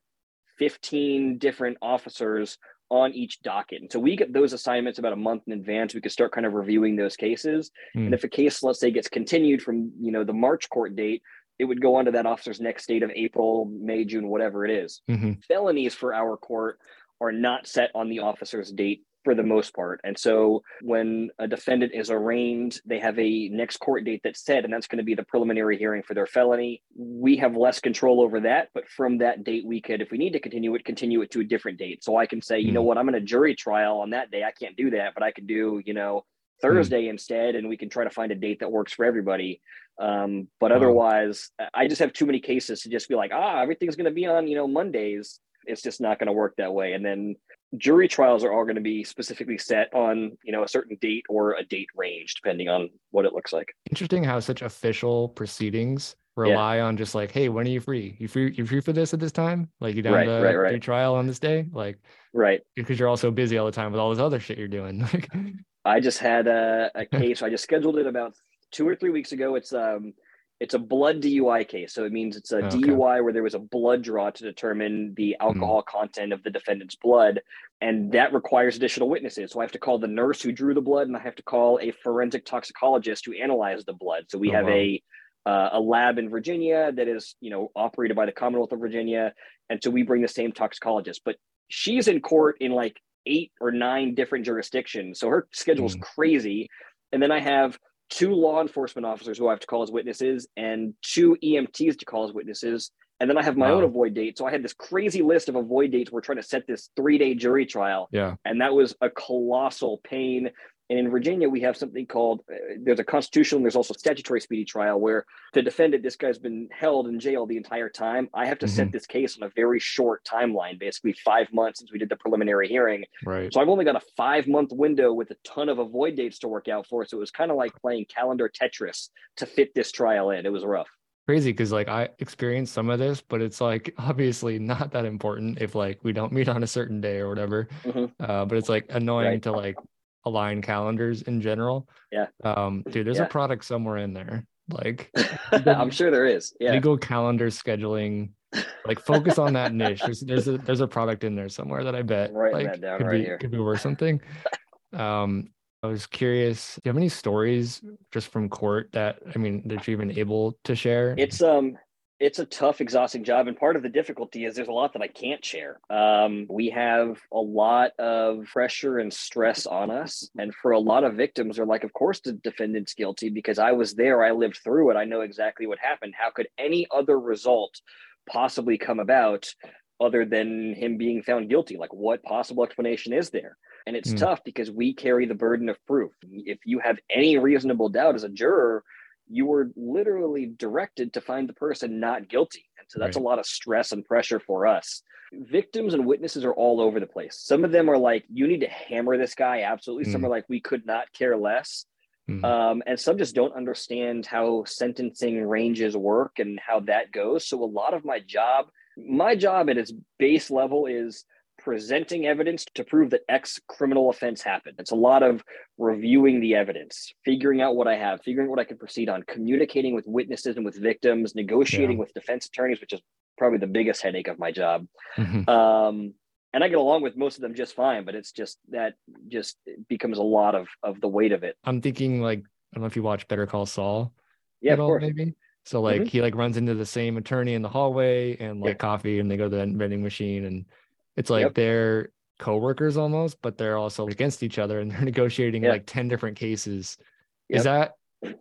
15 different officers on each docket. And so we get those assignments about a month in advance. We can start kind of reviewing those cases. Mm. And if a case, let's say, gets continued from, you know, the March court date, it would go on to that officer's next date of April, May, June, whatever it is Mhm. felonies for our court are not set on the officer's date for the most part. And so when a defendant is arraigned, they have a next court date that's set, and that's going to be the preliminary hearing for their felony. We have less control over that, but from that date, we could, if we need to continue it, continue it to a different date. So I can say, you know Hmm. what, I'm in a jury trial on that day. I can't do that, but I could do, you know, Thursday instead, and we can try to find a date that works for everybody. Um, but Wow. otherwise, I just have too many cases to just be like, ah, everything's going to be on, you know, Mondays. It's just not going to work that way. And then jury trials are all going to be specifically set on, you know, a certain date or a date range, depending on what it looks like. Interesting how such official proceedings rely on just like, hey, when are you free? You free? You free for this at this time? Like you down Right, to right, right. trial on this day? Like Right. because you're also busy all the time with all this other shit you're doing. Like, I just had a, a case. I just scheduled it about two or three weeks ago. It's um, it's a blood DUI case, so it means it's a Okay. DUI where there was a blood draw to determine the alcohol content of the defendant's blood, and that requires additional witnesses. So I have to call the nurse who drew the blood, and I have to call a forensic toxicologist who analyzed the blood. So we Oh, have wow. a uh, a lab in Virginia that is, you know, operated by the Commonwealth of Virginia, and so we bring the same toxicologist. But she's in court in like eight or nine different jurisdictions, so her schedule is Mm. crazy. And then I have two law enforcement officers who I have to call as witnesses, and two EMTs to call as witnesses. And then I have my own avoid date. So I had this crazy list of avoid dates. We're trying to set this three day jury trial yeah. and that was a colossal pain. And in Virginia, we have something called uh, there's a constitutional, and there's also statutory speedy trial where the defendant, this guy's been held in jail the entire time. I have to set this case on a very short timeline, basically five months since we did the preliminary hearing. Right. So I've only got a five month window with a ton of avoid dates to work out for. So it was kind of like playing calendar Tetris to fit this trial in. It was rough. Crazy because like I experienced some of this, but it's like obviously not that important if like we don't meet on a certain day or whatever. Mhm. Uh, but it's like annoying Right. to like align calendars in general. Yeah. Um, dude, there's Yeah. a product somewhere in there. Like I'm sure there is. Yeah. legal calendar scheduling. Like focus on that niche. There's there's a there's a product in there somewhere that I bet Writing like could right be here. could be worth something. Um, I was curious. Do you have any stories just from court that I mean that you've been able to share? it's um it's a tough exhausting job and part of the difficulty is there's a lot that i can't share. Um, we have a lot of pressure and stress on us and for a lot of victims are like of course the defendant's guilty because i was there i lived through it i know exactly what happened. How could any other result possibly come about other than him being found guilty? Like what possible explanation is there? And it's Hmm. tough because we carry the burden of proof. If you have any reasonable doubt as a juror you were literally directed to find the person not guilty. And so that's Right. a lot of stress and pressure for us. Victims and witnesses are all over the place. Some of them are like, you need to hammer this guy. Absolutely. Some Mm. are like, we could not care less. Mhm. Um, and some just don't understand how sentencing ranges work and how that goes. So a lot of my job, my job at its base level is presenting evidence to prove that X criminal offense happened. It's a lot of reviewing the evidence, figuring out what I have, figuring out what I can proceed on, communicating with witnesses and with victims, negotiating with defense attorneys, which is probably the biggest headache of my job. Mhm. Um, and I get along with most of them just fine, but it's just that just becomes a lot of of the weight of it. I'm thinking like I don't know if you watch Better Call Saul. Yeah, all, course. maybe. So like Mhm. he like runs into the same attorney in the hallway and like Yeah. coffee and they go to the vending machine and it's like Yep. they're co-workers almost, but they're also against each other and they're negotiating Yeah. like 10 different cases. Yep. Is that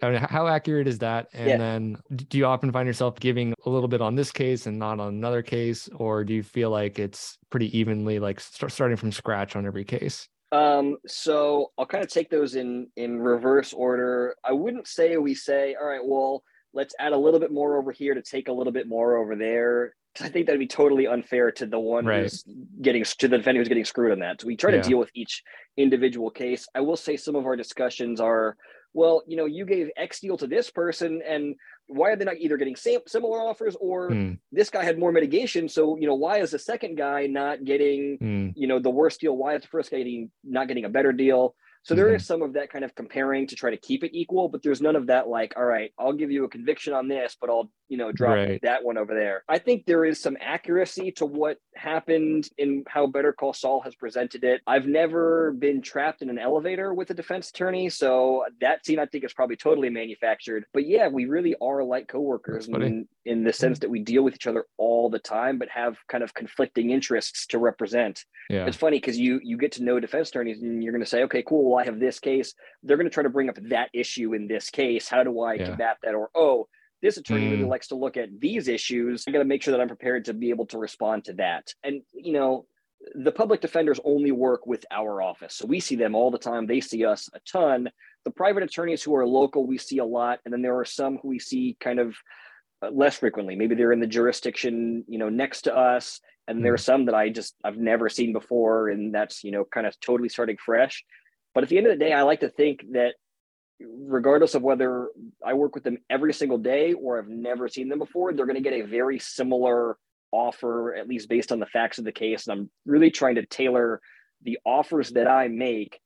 I mean, how accurate is that? And Yeah. then do you often find yourself giving a little bit on this case and not on another case, or do you feel like it's pretty evenly like start, starting from scratch on every case? Um, so I'll kind of take those in in reverse order. I wouldn't say we say, all right, well, let's add a little bit more over here to take a little bit more over there. I think that'd be totally unfair to the one Right. who's getting to the defendant who's getting screwed on that. So we try Yeah. to deal with each individual case. I will say some of our discussions are, well, you know, you gave X deal to this person, and why are they not either getting same, similar offers or Mm, this guy had more mitigation? So, you know, why is the second guy not getting, mm, you know, the worst deal? Why is the first guy getting, not getting a better deal? So there Mhm. is some of that kind of comparing to try to keep it equal, but there's none of that like, all right, I'll give you a conviction on this, but I'll, you know, drop Right. that one over there. I think there is some accuracy to what happened in how Better Call Saul has presented it. I've never been trapped in an elevator with a defense attorney, so that scene I think is probably totally manufactured. But yeah, we really are like coworkers in, in the sense that we deal with each other all the time, but have kind of conflicting interests to represent yeah. it's funny because you you get to know defense attorneys and you're going to say okay cool well i have this case they're going to try to bring up that issue in this case how do i Yeah. combat that or oh this attorney really Mm. likes to look at these issues. I got to make sure that i'm prepared to be able to respond to that. And you know the public defenders only work with our office. So we see them all the time. They see us a ton. The private attorneys who are local we see a lot. And then there are some who we see kind of uh, less frequently. Maybe they're in the jurisdiction you know next to us. And there are some that I just I've never seen before, and that's you know kind of totally starting fresh. But at the end of the day, I like to think that regardless of whether I work with them every single day or I've never seen them before, they're going to get a very similar offer, at least based on the facts of the case. And I'm really trying to tailor the offers that I make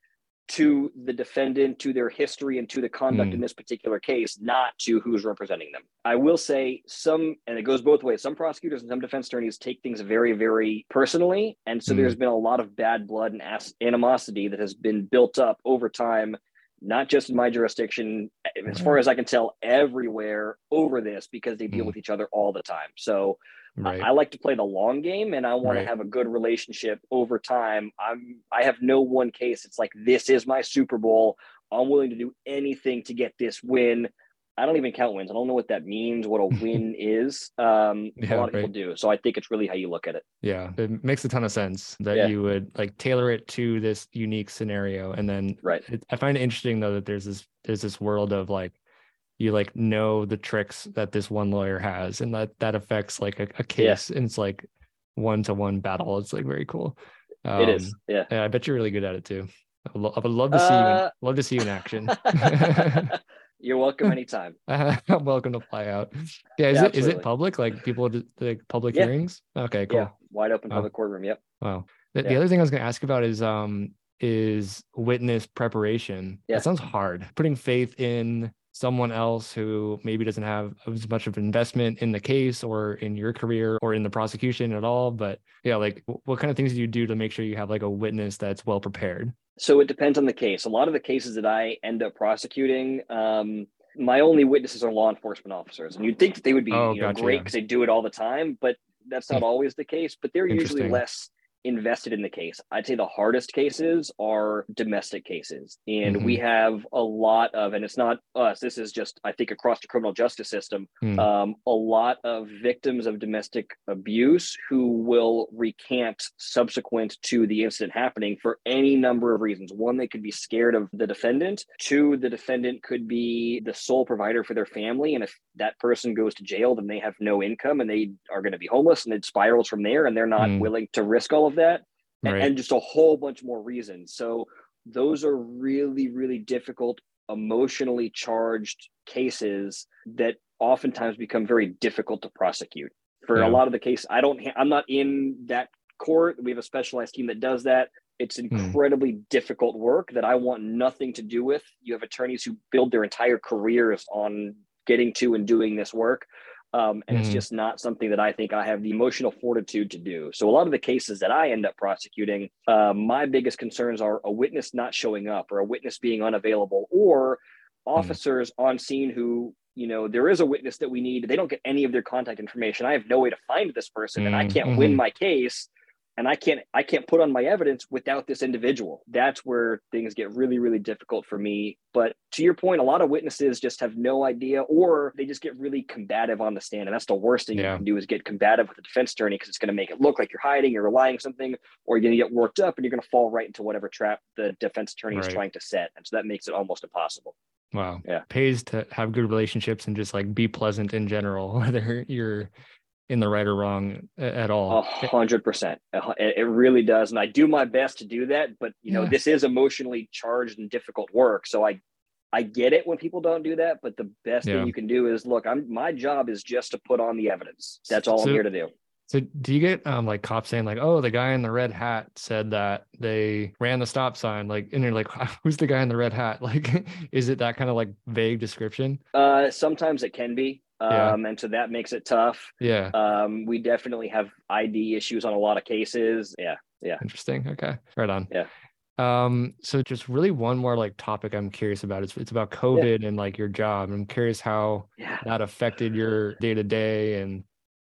to the defendant, to their history, and to the conduct Mm. in this particular case, not to who's representing them. I will say some, and it goes both ways. Some prosecutors and some defense attorneys take things very, very personally. And so Mm. there's been a lot of bad blood and animosity that has been built up over time, not just in my jurisdiction, as far as I can tell, everywhere over this because they deal Mm. with each other all the time. So I- I like to play the long game and I want Right. to have a good relationship over time. I'm I have no one case. It's like this is my Super Bowl. I'm willing to do anything to get this win. I don't even count wins. I don't know what that means, what a win is. Um, Yeah, a lot of people do. So I think it's really how you look at it. Yeah, it makes a ton of sense that Yeah. you would like tailor it to this unique scenario, and then Right. it, I find it interesting though that there's this there's this world of like you like know the tricks that this one lawyer has, and that that affects like a, a case, and it's like one to one battle. It's like very cool. it is. Um, Yeah. Yeah, I bet you're really good at it too. I would, lo- I would love to see you. In, Uh, love to see you in action. You're welcome anytime. I'm welcome to fly out. Yeah, is Yeah, it is it public? Like people like public Yeah. hearings? Okay, cool. Yeah. Wide open Wow. public courtroom. Yep. Wow. The, the other thing I was going to ask about is um is witness preparation. Yeah. That sounds hard. Putting faith in someone else who maybe doesn't have as much of an investment in the case or in your career or in the prosecution at all. But yeah, like what kind of things do you do to make sure you have like a witness that's well prepared? So it depends on the case. A lot of the cases that I end up prosecuting, um, my only witnesses are law enforcement officers, and you'd think that they would be Oh, you know, gotcha, great yeah. because they do it all the time, but that's not always the case. But they're usually less invested in the case. I'd say the hardest cases are domestic cases, and we Mm-hmm. have a lot of, and it's not us. This is just I think across the criminal justice system, Hmm. um, a lot of victims of domestic abuse who will recant subsequent to the incident happening for any number of reasons. One, they could be scared of the defendant. Two, the defendant could be the sole provider for their family. And if that person goes to jail, then they have no income and they are going to be homeless and it spirals from there and they're not Mm. willing to risk all of that. And- Right. And just a whole bunch more reasons. So those are really, really difficult, emotionally charged cases that oftentimes become very difficult to prosecute. For Yeah. a lot of the case, I don't, ha- I'm not in that court. We have a specialized team that does that. It's hmm. incredibly difficult work that I want nothing to do with. You have attorneys who build their entire careers on getting to and doing this work. Um, and it's Mhm. just not something that I think I have the emotional fortitude to do. So a lot of the cases that I end up prosecuting, uh, my biggest concerns are a witness not showing up or a witness being unavailable or officers on scene who you know there is a witness that we need they don't get any of their contact information i have no way to find this person and i Mm, can't win mhm. my case and i can't i can't put on my evidence without this individual that's where things get really really difficult for me but to your point a lot of witnesses just have no idea or they just get really combative on the stand and that's the worst thing Yeah. you can do is get combative with the defense attorney because it's going to make it look like you're hiding you're lying something or you're going to get worked up and you're going to fall right into whatever trap the defense attorney is trying to set and so that makes it almost impossible Wow. Yeah. Pays to have good relationships and just like be pleasant in general, whether you're in the right or wrong at A all. hundred percent. It it really does, and I do my best to do that. But you know, Yeah. this is emotionally charged and difficult work, so I, I get it when people don't do that, but the best Yeah. thing you can do is look, I'm my job is just to put on the evidence. That's all So- I'm here to do. So do you get um like cops saying like, oh, the guy in the red hat said that they ran the stop sign, like, and you're like, who's the guy in the red hat? Like, is it that kind of like vague description? Uh, sometimes it can be, Yeah. um, and so that makes it tough. Yeah, Um, we definitely have ID issues on a lot of cases. Yeah, yeah. interesting. Okay, right on. Yeah. Um, so just really one more like topic I'm curious about. It's it's about COVID and like your job. I'm curious how Yeah. that affected your day to day, and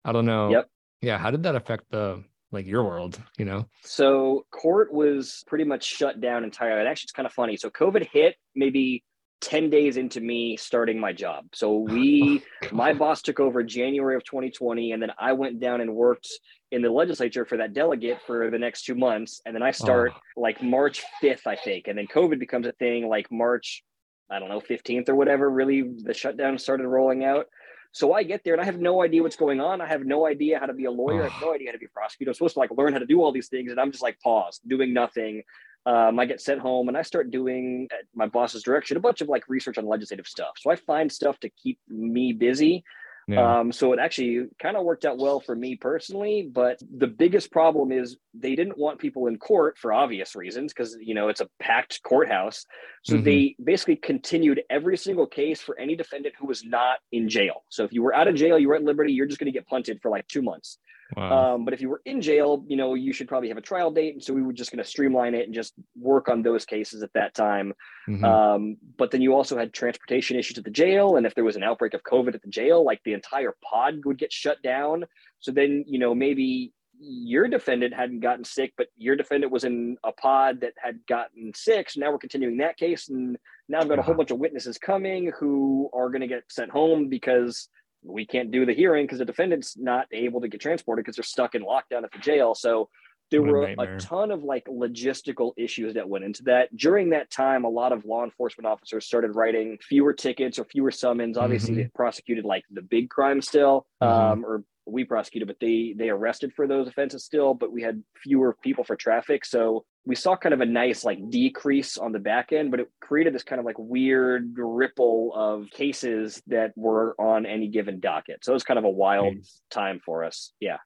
I don't know. Yep. Yeah, how did that affect the like your world? You know? So court was pretty much shut down entirely. And actually, it's kind of funny. So COVID hit maybe 10 days into me starting my job. So oh, we, my boss took over January of 2020, and then I went down and worked in the legislature for that delegate for the next two months. And then I start oh. like March 5th, I think. And then COVID becomes a thing like March, I don't know, 15th or whatever. Really, the shutdown started rolling out. So I get there and I have no idea what's going on. I have no idea how to be a lawyer. I have oh. no idea how to be a prosecutor. I'm supposed to like learn how to do all these things, and I'm just like paused, doing nothing. Um, I get sent home and I start doing at my boss's direction a bunch of like research on legislative stuff. So I find stuff to keep me busy. Yeah. Um, so it actually kind of worked out well for me personally. But the biggest problem is they didn't want people in court for obvious reasons because you know it's a packed courthouse. So Mhm. they basically continued every single case for any defendant who was not in jail. So if you were out of jail, you were at liberty, you're just going to get punted for like two months. Wow. Um, but if you were in jail, you know, you should probably have a trial date. And so we were just going to streamline it and just work on those cases at that time. Mhm. Um, but then you also had transportation issues at the jail. And if there was an outbreak of COVID at the jail, like the entire pod would get shut down. So then, you know, maybe your defendant hadn't gotten sick, but your defendant was in a pod that had gotten sick. So now we're continuing that case. And now I've got a whole bunch of witnesses coming who are going to get sent home because we can't do the hearing because the defendant's not able to get transported because they're stuck in lockdown at the jail. So there What a were a nightmare. ton of like logistical issues that went into that. During that time, a lot of law enforcement officers started writing fewer tickets or fewer summons. Obviously, Mhm. they prosecuted like the big crime still, Mhm. um, or we prosecuted, but they they arrested for those offenses still. But we had fewer people for traffic, so we saw kind of a nice like decrease on the back end. But it created this kind of like weird ripple of cases that were on any given docket. So it was kind of a wild Nice. time for us. Yeah,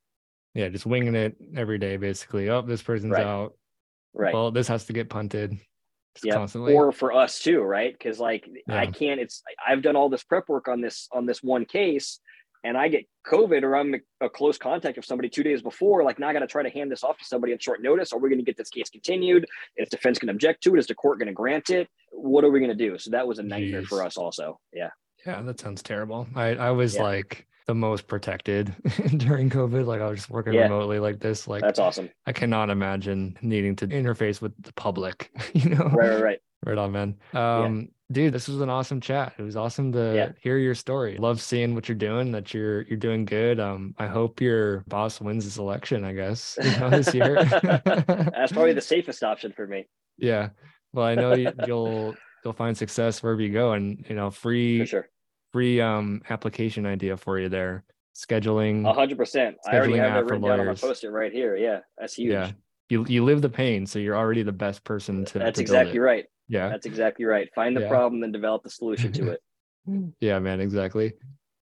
yeah, just winging it every day, basically. Oh, this person's Right. out. right. Well, this has to get punted. Yeah constantly. or for us too right because like i can't it's i've done all this prep work on this on this one case and i get covid or i'm a close contact of somebody two days before like now i got to try to hand this off to somebody on short notice are we going to get this case continued is defense going to object to it is the court going to grant it what are we going to do so that was a nightmare Jeez. for us also yeah Yeah, that sounds terrible. I I was Yeah. like the most protected during COVID. Like I was just working Yeah. remotely like this. Like that's awesome I cannot imagine needing to interface with the public. You know, right right right right on, man. Um, dude, this was an awesome chat. It was awesome to Yeah. hear your story. Love seeing what you're doing. That you're you're doing good. Um, I hope your boss wins this election. I guess you know, this year. that's probably the safest option for me yeah. Well, I know you, you'll you'll find success wherever you go, and you know, free sure free um application idea for you there. Scheduling. a hundred percent i already Scheduling have that app for written down on my post-it right here yeah that's huge Yeah. You you live the pain, so you're already the best person to. that's to exactly it. right Yeah. That's exactly right. Find the Yeah. problem, and develop the solution to it. Yeah, man, exactly.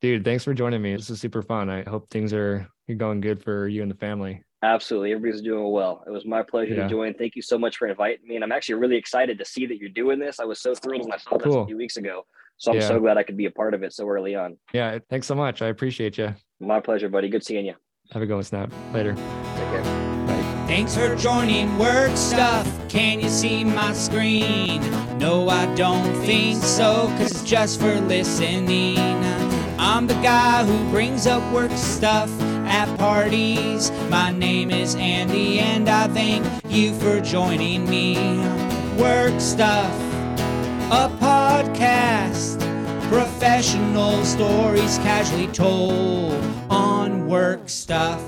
Dude, thanks for joining me. This is super fun. I hope things are going good for you and the family. Absolutely. Everybody's doing well. It was my pleasure Yeah. to join. Thank you so much for inviting me. And I'm actually really excited to see that you're doing this. I was so thrilled when I saw this Cool. a few weeks ago. So I'm Yeah. so glad I could be a part of it so early on. Yeah, thanks so much. I appreciate you. My pleasure, buddy. Good seeing you. Have a good one, Snap. Later. Take care. Bye. Thanks for joining Work Stuff. Can you see my screen? No, I don't think so, cause it's just for listening. I'm the guy who brings up work stuff at parties. My name is Andy, and I thank you for joining me. Work Stuff, a podcast. Professional stories casually told on work stuff.